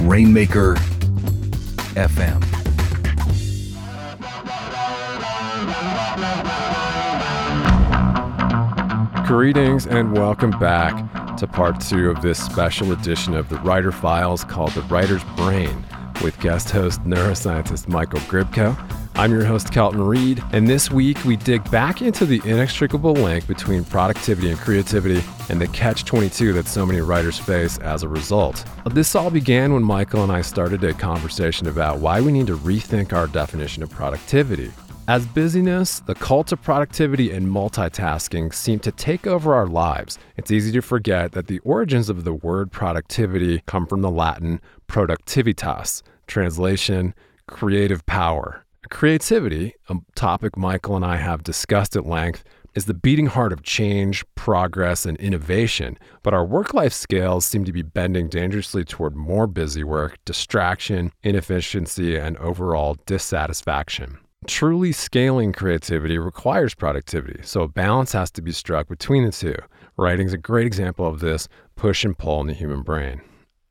Rainmaker FM. Greetings and welcome back to part two of this special edition of the Writer Files called The Writer's Brain with guest host neuroscientist Michael Grybko. I'm your host, Kelton Reid, and this week we dig back into the inextricable link between productivity and creativity and the catch 22 that so many writers face as a result. This all began when Michael and I started a conversation about why we need to rethink our definition of productivity. As busyness, the cult of productivity and multitasking seem to take over our lives, it's easy to forget that the origins of the word productivity come from the Latin productivitas, translation, creative power. Creativity, a topic Michael and I have discussed at length, is the beating heart of change, progress, and innovation, but our work life scales seem to be bending dangerously toward more busy work, distraction, inefficiency, and overall dissatisfaction. Truly scaling creativity requires productivity, so a balance has to be struck between the two. Writing is a great example of this push and pull in the human brain.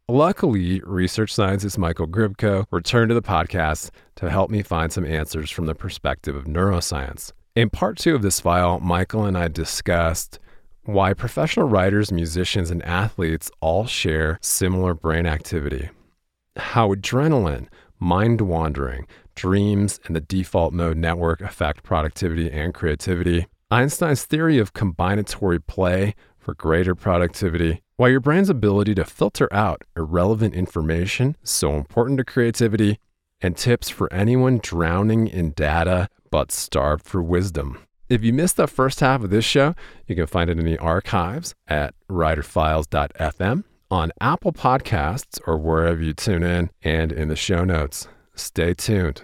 Luckily, research scientist Michael Grybko returned to the podcast to help me find some answers from the perspective of neuroscience. In part two of this file, Michael and I discussed why professional writers, musicians, and athletes all share similar brain activity, how adrenaline, mind wandering, dreams, and the default mode network affect productivity and creativity, Einstein's theory of combinatory play for greater productivity, why your brain's ability to filter out irrelevant information is so important to creativity, and tips for anyone drowning in data but starved for wisdom. If you missed the first half of this show, you can find it in the archives at writerfiles.fm, on Apple Podcasts, or wherever you tune in, and in the show notes. Stay tuned.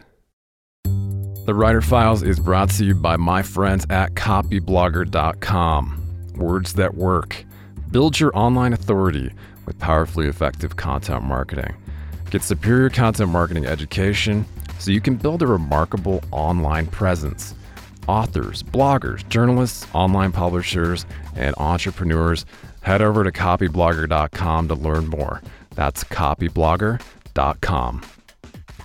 The Writer Files is brought to you by my friends at copyblogger.com. Words that work. Build your online authority with powerfully effective content marketing. Get superior content marketing education so you can build a remarkable online presence. Authors, bloggers, journalists, online publishers, and entrepreneurs, head over to copyblogger.com to learn more. That's copyblogger.com.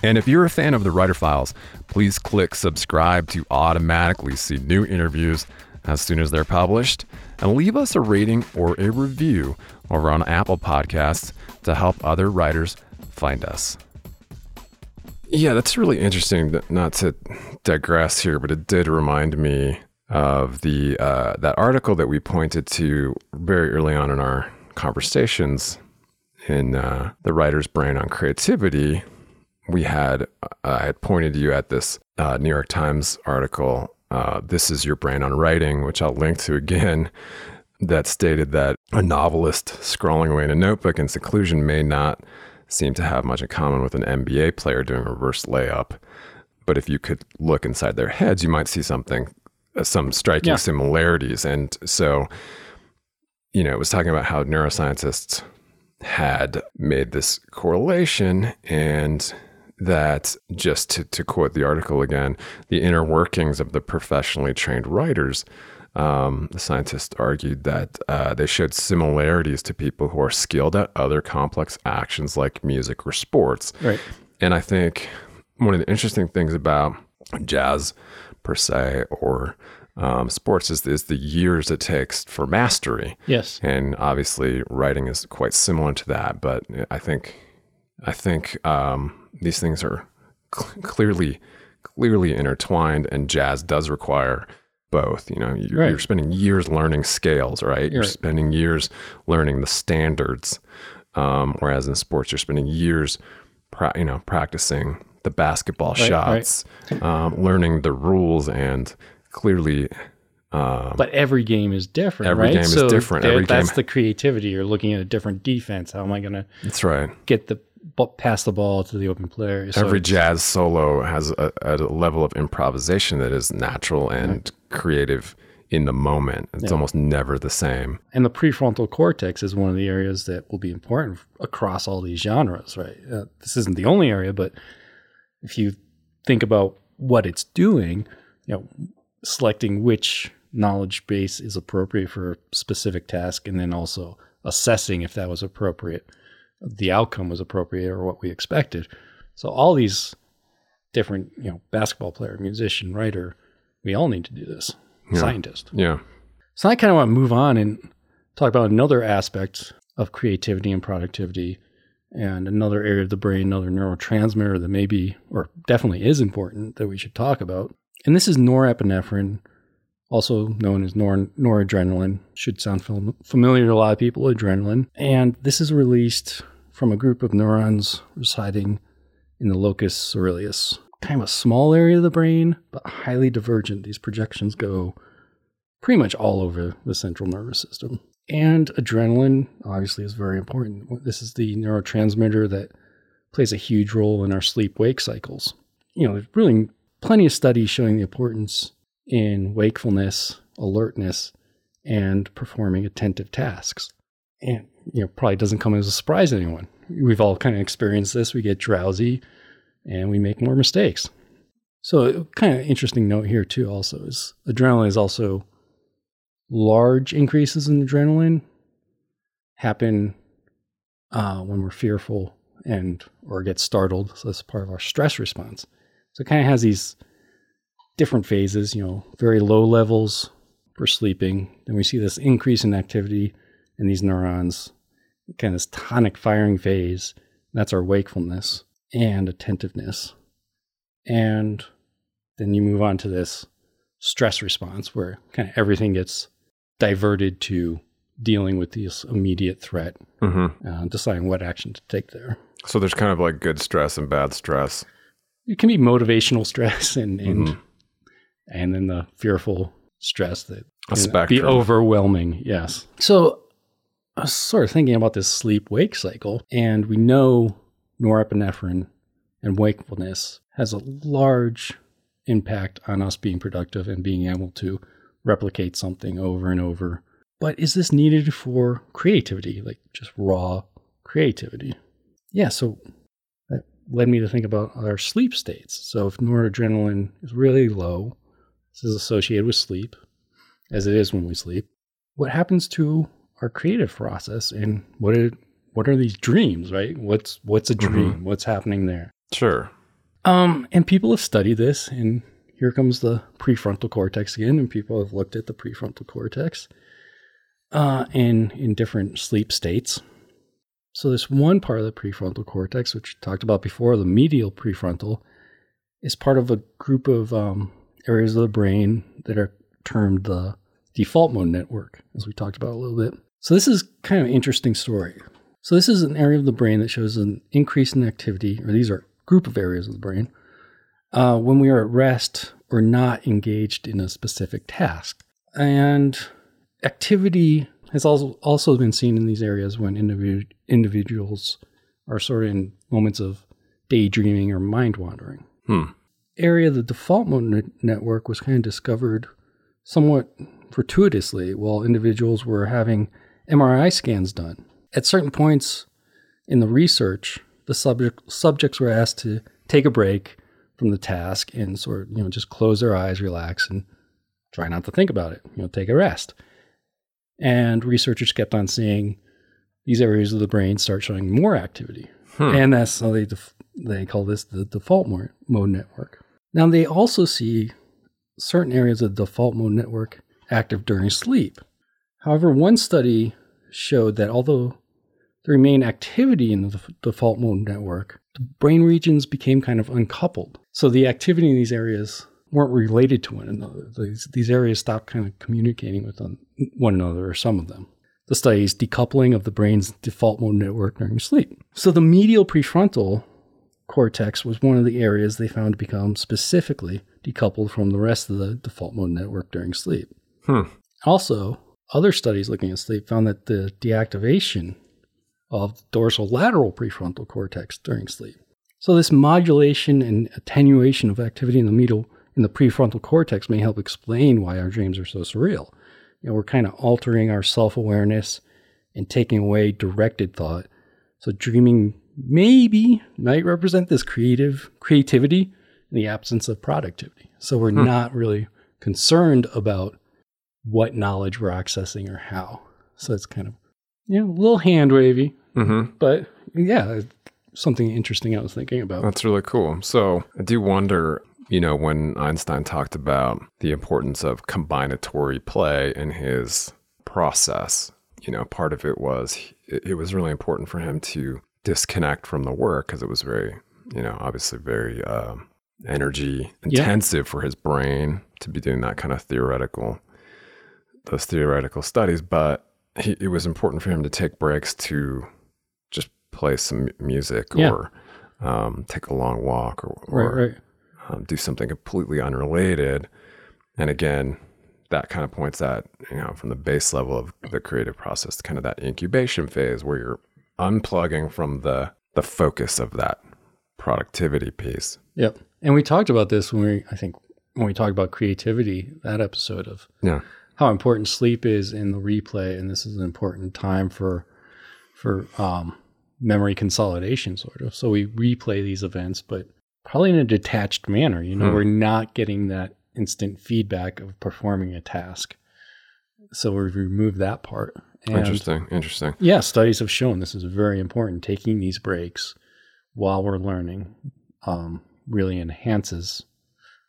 And if you're a fan of the Writer Files, please click subscribe to automatically see new interviews as soon as they're published. And leave us a rating or a review over on Apple Podcasts to help other writers find us. Yeah, that's really interesting. Not to digress here, but it did remind me of the uh, that article that we pointed to very early on in our conversations in uh, the writer's brain on creativity, we had uh, I had pointed to you at this uh, New York Times article uh, This Is Your Brain on Writing, which I'll link to again, that stated that a novelist scrawling away in a notebook in seclusion may not seem to have much in common with an NBA player doing a reverse layup. But if you could look inside their heads, you might see something, uh, some striking Yeah. similarities. And so, you know, it was talking about how neuroscientists had made this correlation and that just to, to quote the article again, the inner workings of the professionally trained writers, um, the scientists argued that uh, they showed similarities to people who are skilled at other complex actions like music or sports. Right. And I think one of the interesting things about jazz per se or um, sports is, is the years it takes for mastery. Yes. And obviously, writing is quite similar to that. But I think, I think um, these things are cl- clearly, clearly intertwined. And jazz does require both. You know, you're, Right. you're spending years learning scales, right? You're Right. spending years learning the standards. Um, whereas in sports, you're spending years, pra- you know, practicing the basketball Right, shots, um, learning the rules, and clearly But every game is different, Every right? game is so different. that- Every that's game- the creativity. You're looking at a different defense. How am I going to that's right. get the pass the ball to the open player? So Every jazz solo has a, a level of improvisation that is natural and creative in the moment. It's almost never the same. and the prefrontal cortex is one of the areas that will be important across all these genres, right? Uh, this isn't the only area, but if you think about what it's doing, you know, selecting which knowledge base is appropriate for a specific task, and then also assessing if that was appropriate, the outcome was appropriate or what we expected. So all these different, you know, basketball player, musician, writer, we all need to do this. Scientist. Yeah. So I kind of want to move on and talk about another aspect of creativity and productivity and another area of the brain, another neurotransmitter that maybe or definitely is important that we should talk about. And this is norepinephrine, also known as nor- noradrenaline. Should sound fam- familiar to a lot of people, adrenaline. And this is released from a group of neurons residing in the locus ceruleus. Kind of a small area of the brain, but highly divergent. These projections go pretty much all over the central nervous system. And adrenaline, obviously, is very important. This is the neurotransmitter that plays a huge role in our sleep wake cycles. You know, there's really plenty of studies showing the importance in wakefulness, alertness, and performing attentive tasks. And, you know, probably doesn't come as a surprise to anyone. We've all kind of experienced this. We get drowsy and we make more mistakes. So, kind of interesting note here too. Also, is adrenaline is also large increases in adrenaline happen uh, when we're fearful and or get startled. So that's part of our stress response. So it kind of has these different phases. You know, very low levels for sleeping. Then we see this increase in activity in these neurons, kind of this tonic firing phase. That's our wakefulness and attentiveness. And then you move on to this stress response where kind of everything gets diverted to dealing with this immediate threat, hmm uh, deciding what action to take there. So there's kind of like good stress and bad stress. It can be motivational stress and and, Mhm. and then the fearful stress that A can be overwhelming. Yes. So I was sort of thinking about this sleep wake cycle, and we know norepinephrine and wakefulness has a large impact on us being productive and being able to replicate something over and over. But is this needed for creativity, like just raw creativity? Yeah, so that led me to think about our sleep states. So if noradrenaline is really low, this is associated with sleep, as it is when we sleep. What happens to our creative process, and what are what are these dreams? Right? What's what's a dream? What's happening there? Sure. Um, and people have studied this, and here comes the prefrontal cortex again, and people have looked at the prefrontal cortex uh, in in different sleep states. So this one part of the prefrontal cortex, which we talked about before, the medial prefrontal, is part of a group of um, areas of the brain that are termed the default mode network, as we talked about a little bit. So this is kind of an interesting story. So this is an area of the brain that shows an increase in activity, or these are group of areas of the brain, uh, when we are at rest or not engaged in a specific task. And activity has also also been seen in these areas when individu- individuals are sort of in moments of daydreaming or mind wandering. Hmm. Area of the default mode ne- network was kind of discovered somewhat fortuitously while individuals were having MRI scans done. At certain points in the research, the subject, subjects were asked to take a break from the task and sort of, you know, just close their eyes, relax, and try not to think about it, you know, take a rest. And researchers kept on seeing these areas of the brain start showing more activity. Hmm. And that's how they, def- they call this the default mode network. Now, they also see certain areas of the default mode network active during sleep. However, one study showed that although there remained activity in the def- default mode network, the brain regions became kind of uncoupled. So the activity in these areas weren't related to one another. These, these areas stopped kind of communicating with one one another, or some of them. The study is decoupling of the brain's default mode network during sleep. So the medial prefrontal cortex was one of the areas they found to become specifically decoupled from the rest of the default mode network during sleep. Hmm. Also, other studies looking at sleep found that the deactivation of the dorsal lateral prefrontal cortex during sleep. So this modulation and attenuation of activity in the medial in the prefrontal cortex may help explain why our dreams are so surreal. You know, we're kind of altering our self-awareness and taking away directed thought. So dreaming maybe might represent this creative creativity in the absence of productivity. So we're hmm. not really concerned about what knowledge we're accessing or how. So it's kind of you know, a little hand wavy, Mm-hmm. but yeah, something interesting I was thinking about. That's really cool. So I do wonder, you know, when Einstein talked about the importance of combinatory play in his process, you know, part of it was it, it was really important for him to disconnect from the work because it was very, you know, obviously very um, energy intensive for his brain to be doing that kind of theoretical, those theoretical studies. But he, it was important for him to take breaks to just play some music Yeah. or um, take a long walk or, or Right, right. um, do something completely unrelated. And again, that kind of points at, you know, from the base level of the creative process, kind of that incubation phase where you're unplugging from the the focus of that productivity piece. Yep. And we talked about this when we, I think, when we talked about creativity, that episode of Yeah. How important sleep is in the replay, and this is an important time for for um, memory consolidation, sort of. So we replay these events, but probably in a detached manner. You know, Hmm. we're not getting that instant feedback of performing a task. So we remove that part. And interesting. Interesting. Yeah, studies have shown this is very important. Taking these breaks while we're learning um, really enhances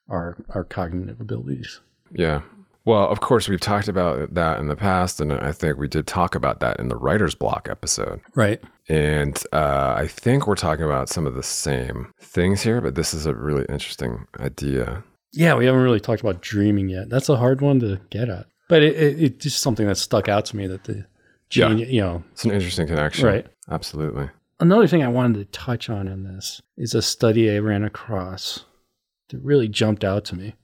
our our cognitive abilities. Yeah. Well, of course, we've talked about that in the past, and I think we did talk about that in the writer's block episode. Right. And uh, I think we're talking about some of the same things here, but this is a really interesting idea. Yeah, we haven't really talked about dreaming yet. That's a hard one to get at, but it, it, it's just something that stuck out to me that the Yeah. you know. It's an interesting connection. Right. Absolutely. Another thing I wanted to touch on in this is a study I ran across that really jumped out to me.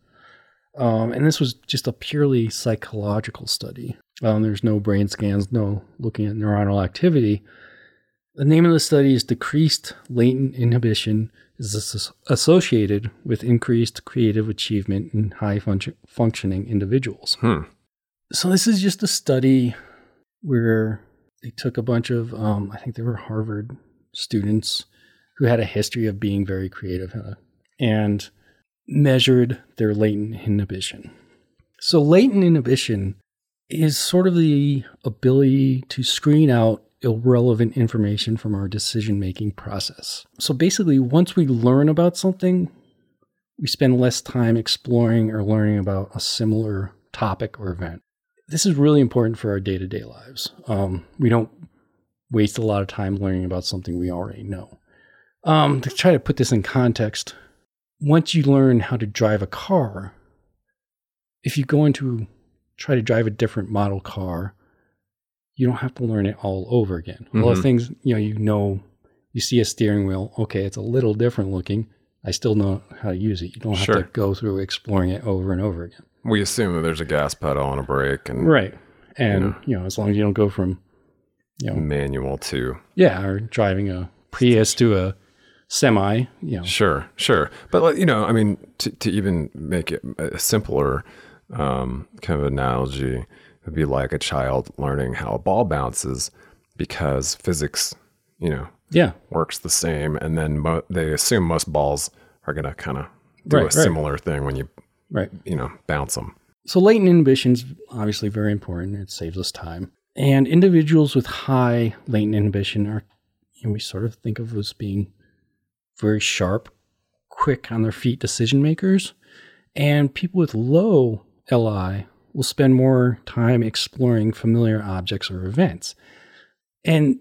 Um, and this was just a purely psychological study. Um, there's no brain scans, no looking at neuronal activity. The name of the study is Decreased Latent Inhibition is Associated with Increased Creative Achievement in High func- Functioning Individuals. Hmm. So this is just a study where they took a bunch of, um, I think they were Harvard students who had a history of being very creative and measured their latent inhibition. So latent inhibition is sort of the ability to screen out irrelevant information from our decision making process. So basically, once we learn about something, we spend less time exploring or learning about a similar topic or event. This is really important for our day to day lives. Um, we don't waste a lot of time learning about something we already know. Um, to try to put this in context, once you learn how to drive a car, if you go into try to drive a different model car, you don't have to learn it all over again. A lot of Mhm. things, you know, you know, you see a steering wheel, okay, it's a little different looking. I still know how to use it. You don't have Sure. to go through exploring it over and over again. We assume that there's a gas pedal and a brake and Right. And, you know, as long as you don't go from, you know, manual to yeah, or driving a Prius to a semi, you know, Sure, sure. But you know, I mean, to, to even make it a simpler um, kind of analogy, would be like a child learning how a ball bounces because physics, you know, yeah, works the same, and then mo- they assume most balls are going to kind of do Right, a right. similar thing when you right. you know bounce them. So latent inhibition is obviously very important. It saves us time. And individuals with high latent inhibition are, you know, we sort of think of as being very sharp, quick on their feet decision makers. And people with low LI will spend more time exploring familiar objects or events. And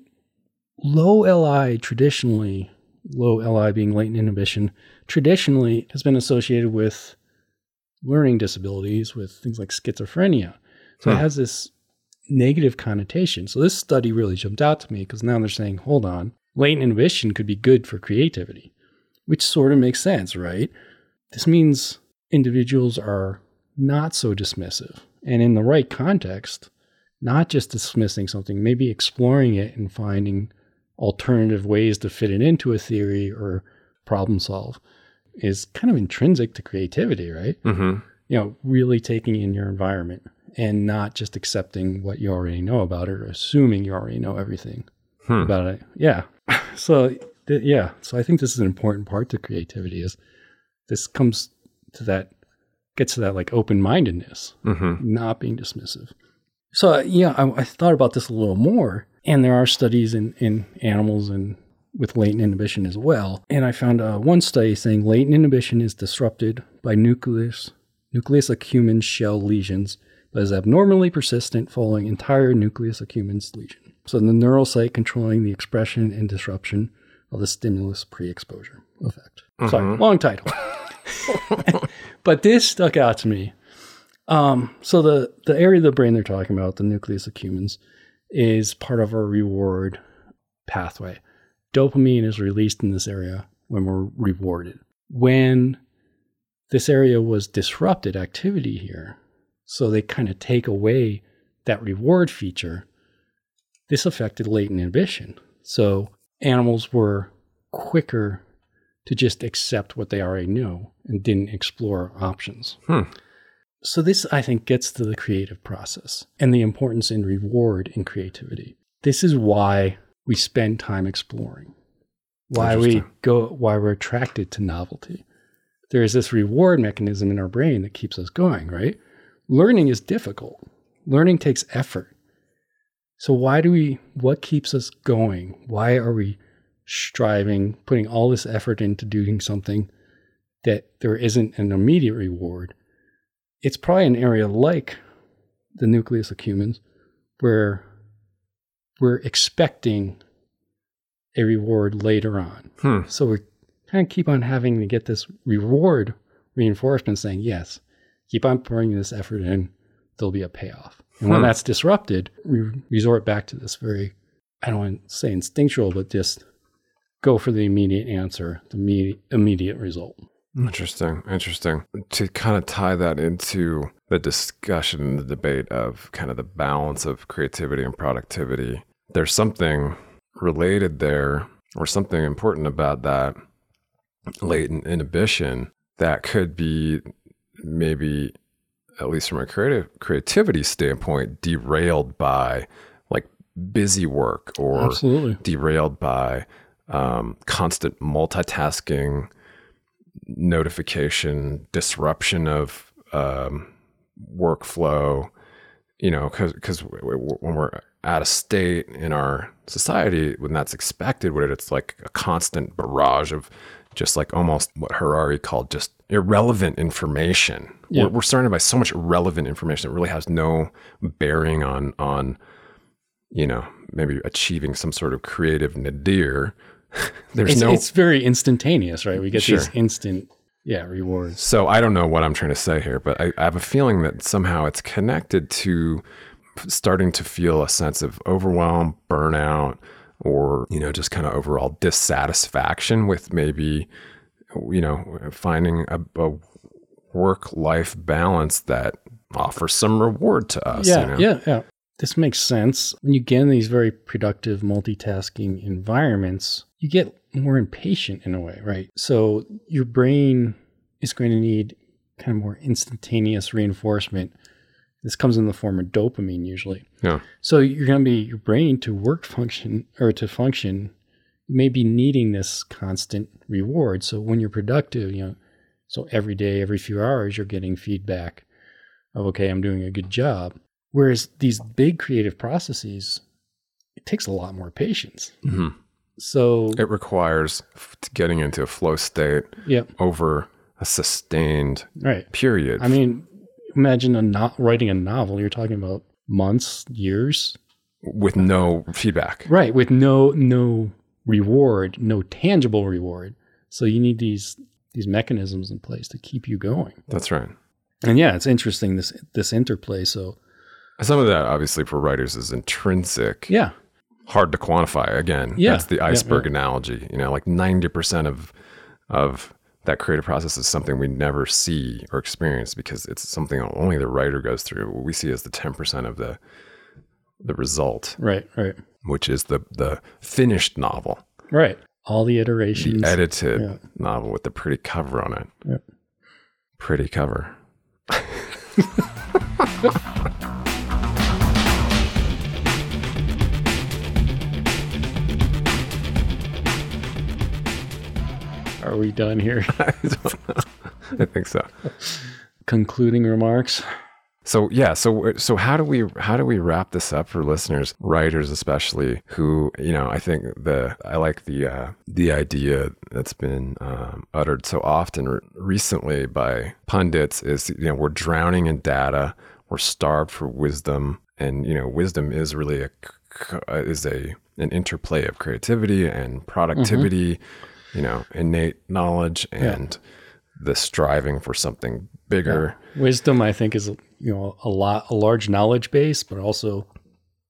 low LI traditionally, low LI being latent inhibition, traditionally has been associated with learning disabilities with things like schizophrenia. So it Hmm. has this negative connotation. So this study really jumped out to me because now they're saying, hold on, latent inhibition could be good for creativity, which sort of makes sense, right? This means individuals are not so dismissive and in the right context, not just dismissing something, maybe exploring it and finding alternative ways to fit it into a theory or problem solve is kind of intrinsic to creativity, right? Mm-hmm. You know, really taking in your environment and not just accepting what you already know about it or assuming you already know everything Hmm. about it. Yeah. So, th- yeah. So I think this is an important part to creativity is this comes to that, gets to that like open mindedness Mm-hmm. not being dismissive. So uh, yeah, I, I thought about this a little more, and there are studies in in animals and with latent inhibition as well. And I found uh, one study saying latent inhibition is disrupted by nucleus nucleus accumbens shell lesions, but is abnormally persistent following entire nucleus accumbens lesion. So the neural site controlling the expression and disruption of the stimulus pre-exposure effect. Sorry, long title. but this stuck out to me um, so the the area of the brain they're talking about, the nucleus accumbens, is part of our reward pathway. Dopamine is released in this area when we're rewarded. When this area was disrupted, activity here, so they kind of take away that reward feature. This affected latent inhibition. So animals were quicker to just accept what they already knew and didn't explore options. Hmm. So this, I think, gets to the creative process and the importance in reward in creativity. This is why we spend time exploring, why we go, why we're attracted to novelty. There is this reward mechanism in our brain that keeps us going, right? Learning is difficult. Learning takes effort. So why do we? What keeps us going? Why are we striving, putting all this effort into doing something that there isn't an immediate reward? it's probably an area like the nucleus accumbens where we're expecting a reward later on. Hmm. So we kind of keep on having to get this reward reinforcement saying, yes, keep on pouring this effort in, there'll be a payoff. And when Hmm. that's disrupted, we resort back to this very, I don't want to say instinctual, but just go for the immediate answer, the immediate, immediate result. Interesting, interesting. To kind of tie that into the discussion and the debate of kind of the balance of creativity and productivity, there's something related there or something important about that latent inhibition that could be maybe at least from a creative creativity standpoint derailed by like busy work or Absolutely. derailed by um, constant multitasking, notification, disruption of um, workflow. You know, because when we're at a state in our society when that's expected, when it's like a constant barrage of just like almost what Harari called just irrelevant information. Yeah. We're, we're surrounded by so much relevant information that really has no bearing on on you know maybe achieving some sort of creative nadir. There's It's, no it's very instantaneous, right? We get these instant, yeah, rewards. So I don't know what I'm trying to say here, but I, I have a feeling that somehow it's connected to starting to feel a sense of overwhelm, burnout, or you know, just kind of overall dissatisfaction with maybe you know, finding a, a work life balance that offers some reward to us. Yeah, you know? yeah, yeah. This makes sense. When you get in these very productive multitasking environments, you get more impatient in a way, right? So your brain is going to need kind of more instantaneous reinforcement. This comes in the form of dopamine usually. Yeah. So you're going to be your brain to work function or to function may be needing this constant reward. So when you're productive, you know, so every day, every few hours, you're getting feedback of, okay, I'm doing a good job. Whereas these big creative processes, it takes a lot more patience. Mhm. So, It requires f- getting into a flow state yeah, over a sustained right. period. I mean, imagine a not writing a novel. You're talking about months, years, with no feedback. right? With no no reward, no tangible reward. So you need these these mechanisms in place to keep you going. That's right. And yeah, it's interesting this this interplay. So Some of that, obviously, for writers is intrinsic, yeah, hard to quantify. Again, Yeah. that's the Yeah, iceberg yeah. analogy. You know, like ninety percent of of that creative process is something we never see or experience because it's something only the writer goes through. What we see is the ten percent of the the result, right, right, which is the the finished novel, right. All the the iterations. edited yeah. novel with the pretty cover on it. Yep. Pretty cover. Are we done here? I don't know. I think so. Concluding remarks. So yeah, so so how do we how do we wrap this up for listeners, writers especially, who you know I think the I like the uh, the idea that's been um, uttered so often re- recently by pundits is you know we're drowning in data, we're starved for wisdom, and you know wisdom is really a is a an interplay of creativity and productivity, you know, innate knowledge and the striving for something bigger. Wisdom, I think, is you know a lot a large knowledge base, but also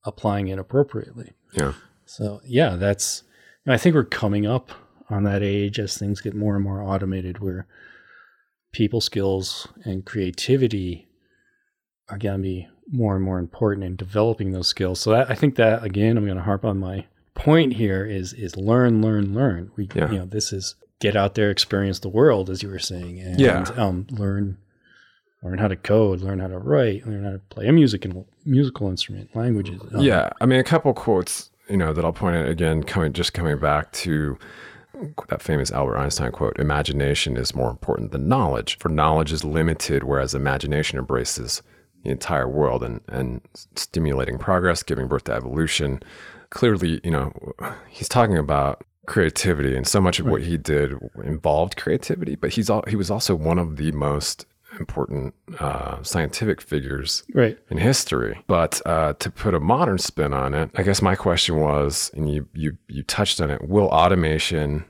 applying it appropriately. Yeah. So yeah, that's. I think we're coming up on that age as things get more and more automated, where people skills and creativity are going to be more and more important in developing those skills. So that, I think that again, I'm going to harp on my point here is is learn, learn, learn. We Yeah. you know this is get out there, experience the world, as you were saying, and Yeah. um, learn learn how to code, learn how to write, learn how to play a musical musical instrument, languages. um, Yeah, I mean, a couple quotes, you know, that I'll point out again, coming just coming back to that famous Albert Einstein quote: "Imagination is more important than knowledge, for knowledge is limited, whereas imagination embraces the entire world and and stimulating progress, giving birth to evolution." Clearly, you know, he's talking about creativity, and so much of what he did involved creativity. But he's all he was also one of the most important uh, scientific figures right. in history. But uh, to put a modern spin on it, I guess my question was, and you you you touched on it: Will automation,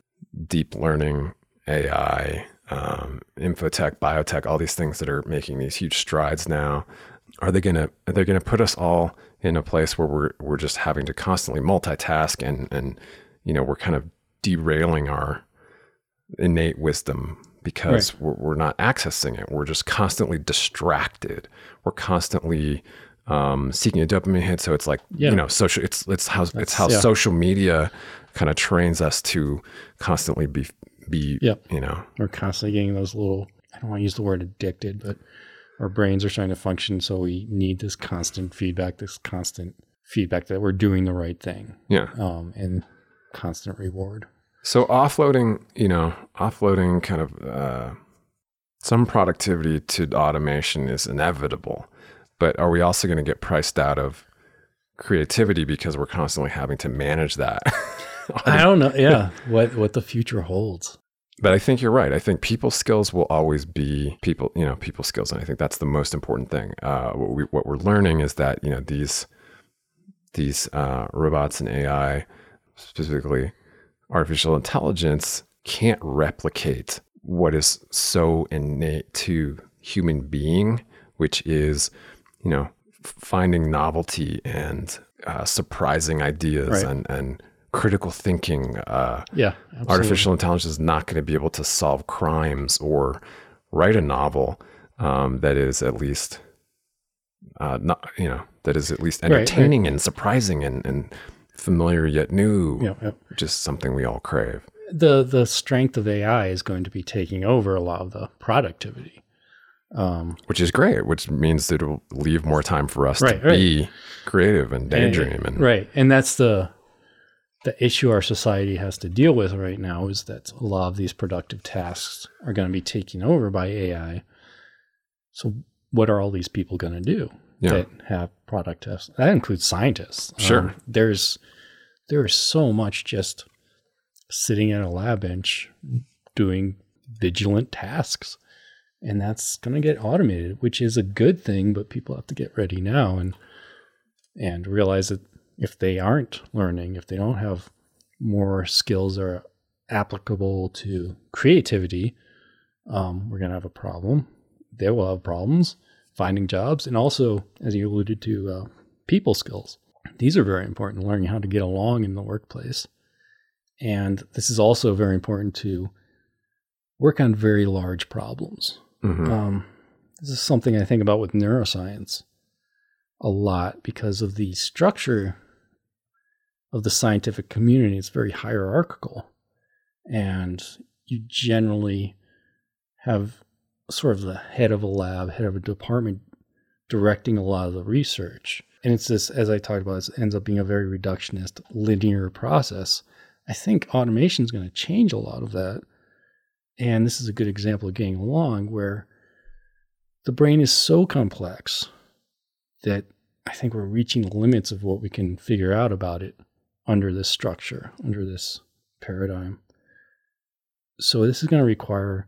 deep learning, AI, um, infotech, biotech, all these things that are making these huge strides now, are they gonna are they gonna put us all in a place where we're we're just having to constantly multitask and and you know we're kind of derailing our innate wisdom because we're, we're not accessing it. We're just constantly distracted. We're constantly um, seeking a dopamine hit. So it's like Yeah. you know, social. It's it's how it's how yeah. social media kind of trains us to constantly be be Yep. you know we're constantly getting those little i don't want to use the word addicted but our brains are trying to function so we need this constant feedback this constant feedback that we're doing the right thing yeah. um, and constant reward So offloading, you know, offloading kind of uh, some productivity to automation is inevitable, but are we also going to get priced out of creativity because we're constantly having to manage that? i don't know yeah what what the future holds but I think you're right. I think people skills will always be people, you know, people skills, and I think that's the most important thing. Uh, what we what we're learning is that you know these these uh, robots and AI, specifically artificial intelligence, can't replicate what is so innate to human being, which is, you know, finding novelty and uh, surprising ideas Right. and and critical thinking. Uh, Yeah. absolutely. artificial intelligence is not going to be able to solve crimes or write a novel um, that is at least uh, not you know that is at least right. entertaining and surprising and, and familiar yet new yeah. which is something we all crave the the strength of AI is going to be taking over a lot of the productivity. Um, which is great which means that it'll leave more time for us Right, to right. be creative and and- daydream and right, and that's the the issue our society has to deal with right now is that a lot of these productive tasks are going to be taken over by AI. So, what are all these people going to do Yeah. that have product tests? That includes scientists. Um, Sure. there's there is so much just sitting at a lab bench doing vigilant tasks. And that's going to get automated, which is a good thing, but people have to get ready now and and realize that if they aren't learning, if they don't have more skills that are applicable to creativity, um, we're going to have a problem. They will have problems finding jobs, and also, as you alluded to, uh, people skills. These are very important. Learning how to get along in the workplace, and this is also very important to work on very large problems. Mhm. Um, this is something I think about with neuroscience a lot because of the structure of the scientific community. It's very hierarchical. And you generally have sort of the head of a lab, head of a department directing a lot of the research. And it's this, as I talked about, it ends up being a very reductionist, linear process. I think automation is going to change a lot of that. And this is a good example of getting along where the brain is so complex that I think we're reaching the limits of what we can figure out about it under this structure, under this paradigm. So, this is going to require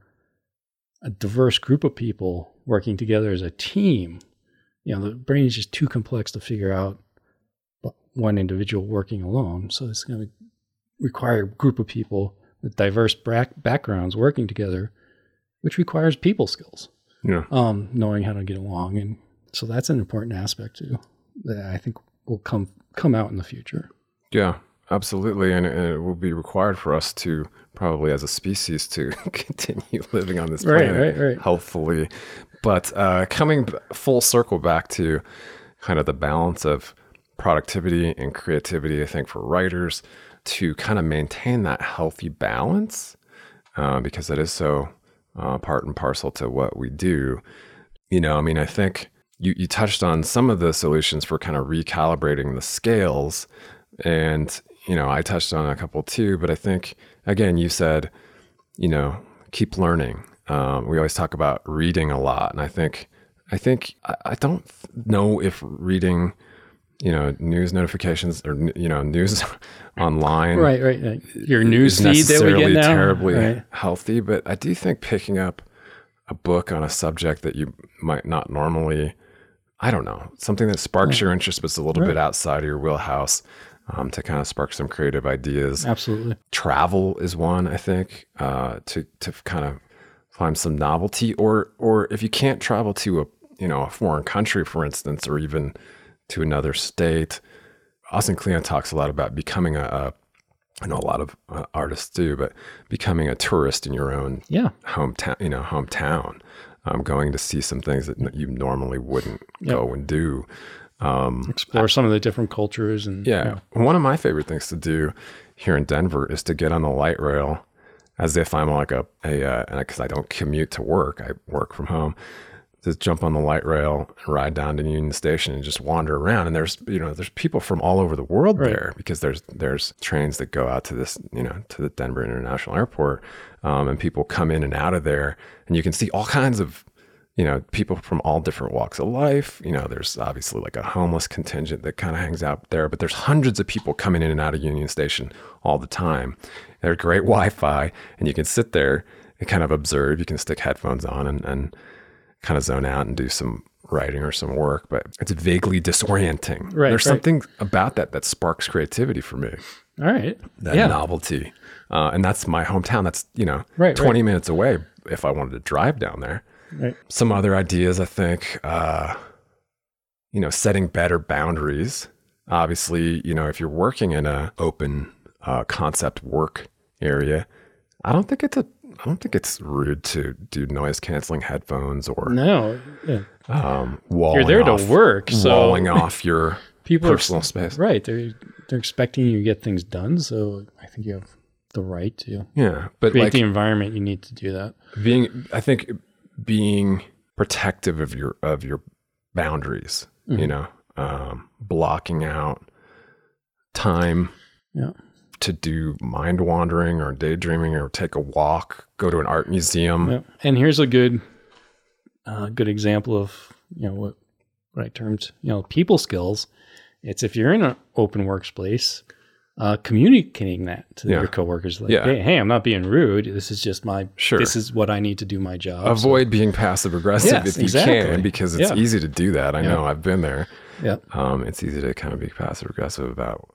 a diverse group of people working together as a team. You know, the brain is just too complex to figure out one individual working alone. So, it's going to require a group of people with diverse back- backgrounds working together, which requires people skills yeah um, knowing how to get along, and so that's an important aspect too that I think will come come out in the future. Yeah, absolutely. And, and it will be required for us to probably as a species to continue living on this planet right, right. healthfully. But uh, coming full circle back to kind of the balance of productivity and creativity, I think for writers to kind of maintain that healthy balance, uh, because it is so uh, part and parcel to what we do. You know, I mean, I think you, you touched on some of the solutions for kind of recalibrating the scales. And, you know, I touched on a couple too, but I think, again, you said, you know, keep learning. Um, we always talk about reading a lot. And I think, I think, I, I don't know if reading, you know, news notifications or, you know, news online Right, right. right. Your news feed that we necessarily get now. terribly Right. healthy, but I do think picking up a book on a subject that you might not normally, I don't know, something that sparks your interest but is a little bit outside of your wheelhouse um, to kind of spark some creative ideas. Absolutely. Travel is one, I think, uh, to to kind of find some novelty, or or if you can't travel to a you know a foreign country, for instance, or even to another state. Austin Kleon talks a lot about becoming a, a I know a lot of uh, artists do, but becoming a tourist in your own Yeah. hometown, you know, hometown, um, going to see some things that n- you normally wouldn't go and do. Um, Explore some of the different cultures and yeah. One of my favorite things to do here in Denver is to get on the light rail as if I'm like a, a, because I don't commute to work, I work from home. Just jump on the light rail and ride down to Union Station and just wander around. And there's, you know, there's people from all over the world Right. there because there's, there's trains that go out to this, you know, to the Denver International Airport. Um, and people come in and out of there and you can see all kinds of, you know, people from all different walks of life. You know, there's obviously like a homeless contingent that kind of hangs out there, but there's hundreds of people coming in and out of Union Station all the time. There's great Wi Fi, and you can sit there and kind of observe. You can stick headphones on and, and kind of zone out and do some writing or some work, but it's vaguely disorienting. Right, There's right. something about that that sparks creativity for me, All right. that yeah. novelty. Uh, and that's my hometown. That's, you know, Right, 20 minutes away if I wanted to drive down there Right. some other ideas i think uh, you know setting better boundaries obviously you know if you're working in a open uh, concept work area, I don't think it's a I don't think it's rude to do noise canceling headphones or No, yeah. um, walling you're there off, to work, so walling off your people personal ex- space. Right. They're they're expecting you to get things done, so I think you have the right to Yeah, but create like the environment you need to do that. being, I think being protective of your of your boundaries. Mm-hmm. You know, um, blocking out time Yeah. to do mind wandering or daydreaming or take a walk, go to an art museum. Yeah. And here's a good uh, good example of you know what what I termed you know people skills. It's if you're in an open workspace, uh, communicating that to Yeah. your coworkers, like, Yeah. hey, hey, I'm not being rude. This is just my Sure. This is what I need to do my job. So- Avoid being passive aggressive Yes, if you exactly. can, because it's Yeah. easy to do that. I know I've been there. yeah. Um, it's easy to kind of be passive aggressive about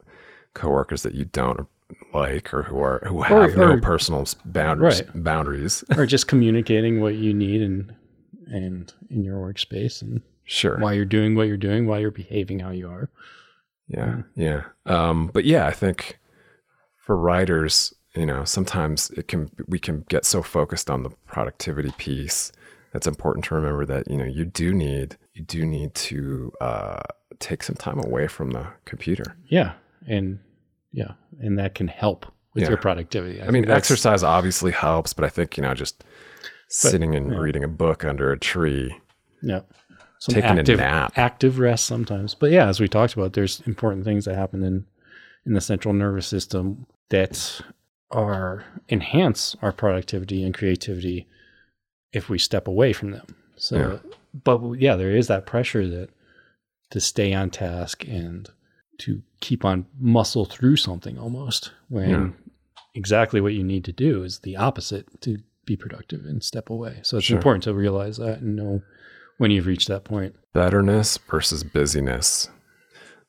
coworkers that you don't like or who are who have no or- personal boundaries. Right. Boundaries. or just communicating what you need and and in your workspace and sure. why you're doing what you're doing, why you're behaving how you are. Yeah, yeah. Um, but yeah, I think for writers, you know, sometimes it can we can get so focused on the productivity piece. It's important to remember that you know you do need you do need to uh, take some time away from the computer. Yeah, and yeah, and that can help with Yeah. your productivity. I mean, exercise obviously helps, but I think you know just sitting and reading a book under a tree. Yeah. Some Taking a active, nap. active rest sometimes. But yeah, as we talked about, there's important things that happen in in the central nervous system that are enhance our productivity and creativity if we step away from them. So Yeah. but yeah, there is that pressure that to stay on task and to keep on muscle through something almost when Yeah. exactly what you need to do is the opposite to be productive and step away. So it's Sure. important to realize that and know when you've reached that point. Betterness versus busyness.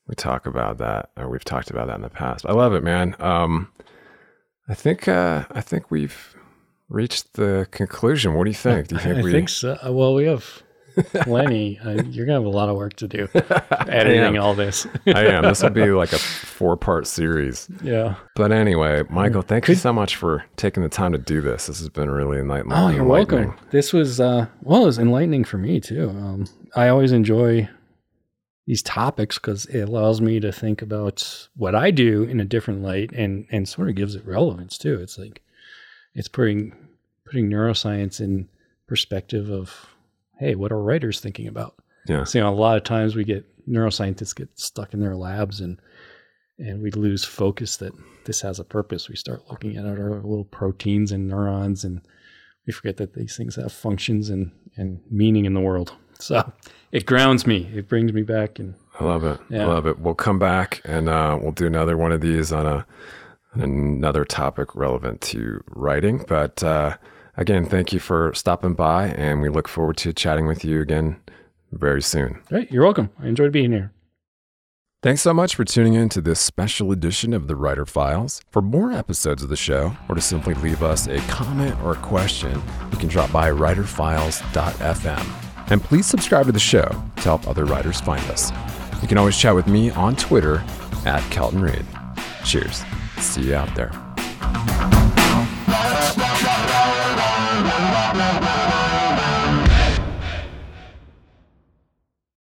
We talk about that, or we've talked about that in the past. I love it, man. Um, I think uh, I think we've reached the conclusion. What do you think? Do you think I we? think so. Well, we have plenty. uh, you're gonna have a lot of work to do editing all this. I am. This will be like a four-part series. yeah. But anyway, Michael, thank you so much for taking the time to do this. This has been really enlightening. Oh, you're welcome. This was uh, well, it was enlightening for me too. Um, I always enjoy these topics because it allows me to think about what I do in a different light and and sort of gives it relevance too. It's like it's putting putting neuroscience in perspective of hey, what are writers thinking about? Yeah. So, you know, a lot of times we get neuroscientists get stuck in their labs and and we lose focus that this has a purpose. We start looking at our little proteins and neurons and we forget that these things have functions and, and meaning in the world. So it grounds me. It brings me back and I love it. I love it. We'll come back and uh, we'll do another one of these on a on another topic relevant to writing. But uh, again, thank you for stopping by, and we look forward to chatting with you again very soon. right, you're welcome. I enjoyed being here. Thanks so much for tuning in to this special edition of the Writer Files. For more episodes of the show, or to simply leave us a comment or a question, you can drop by writerfiles.fm. And please subscribe to the show to help other writers find us. You can always chat with me on Twitter at Kelton Reid. Cheers. See you out there.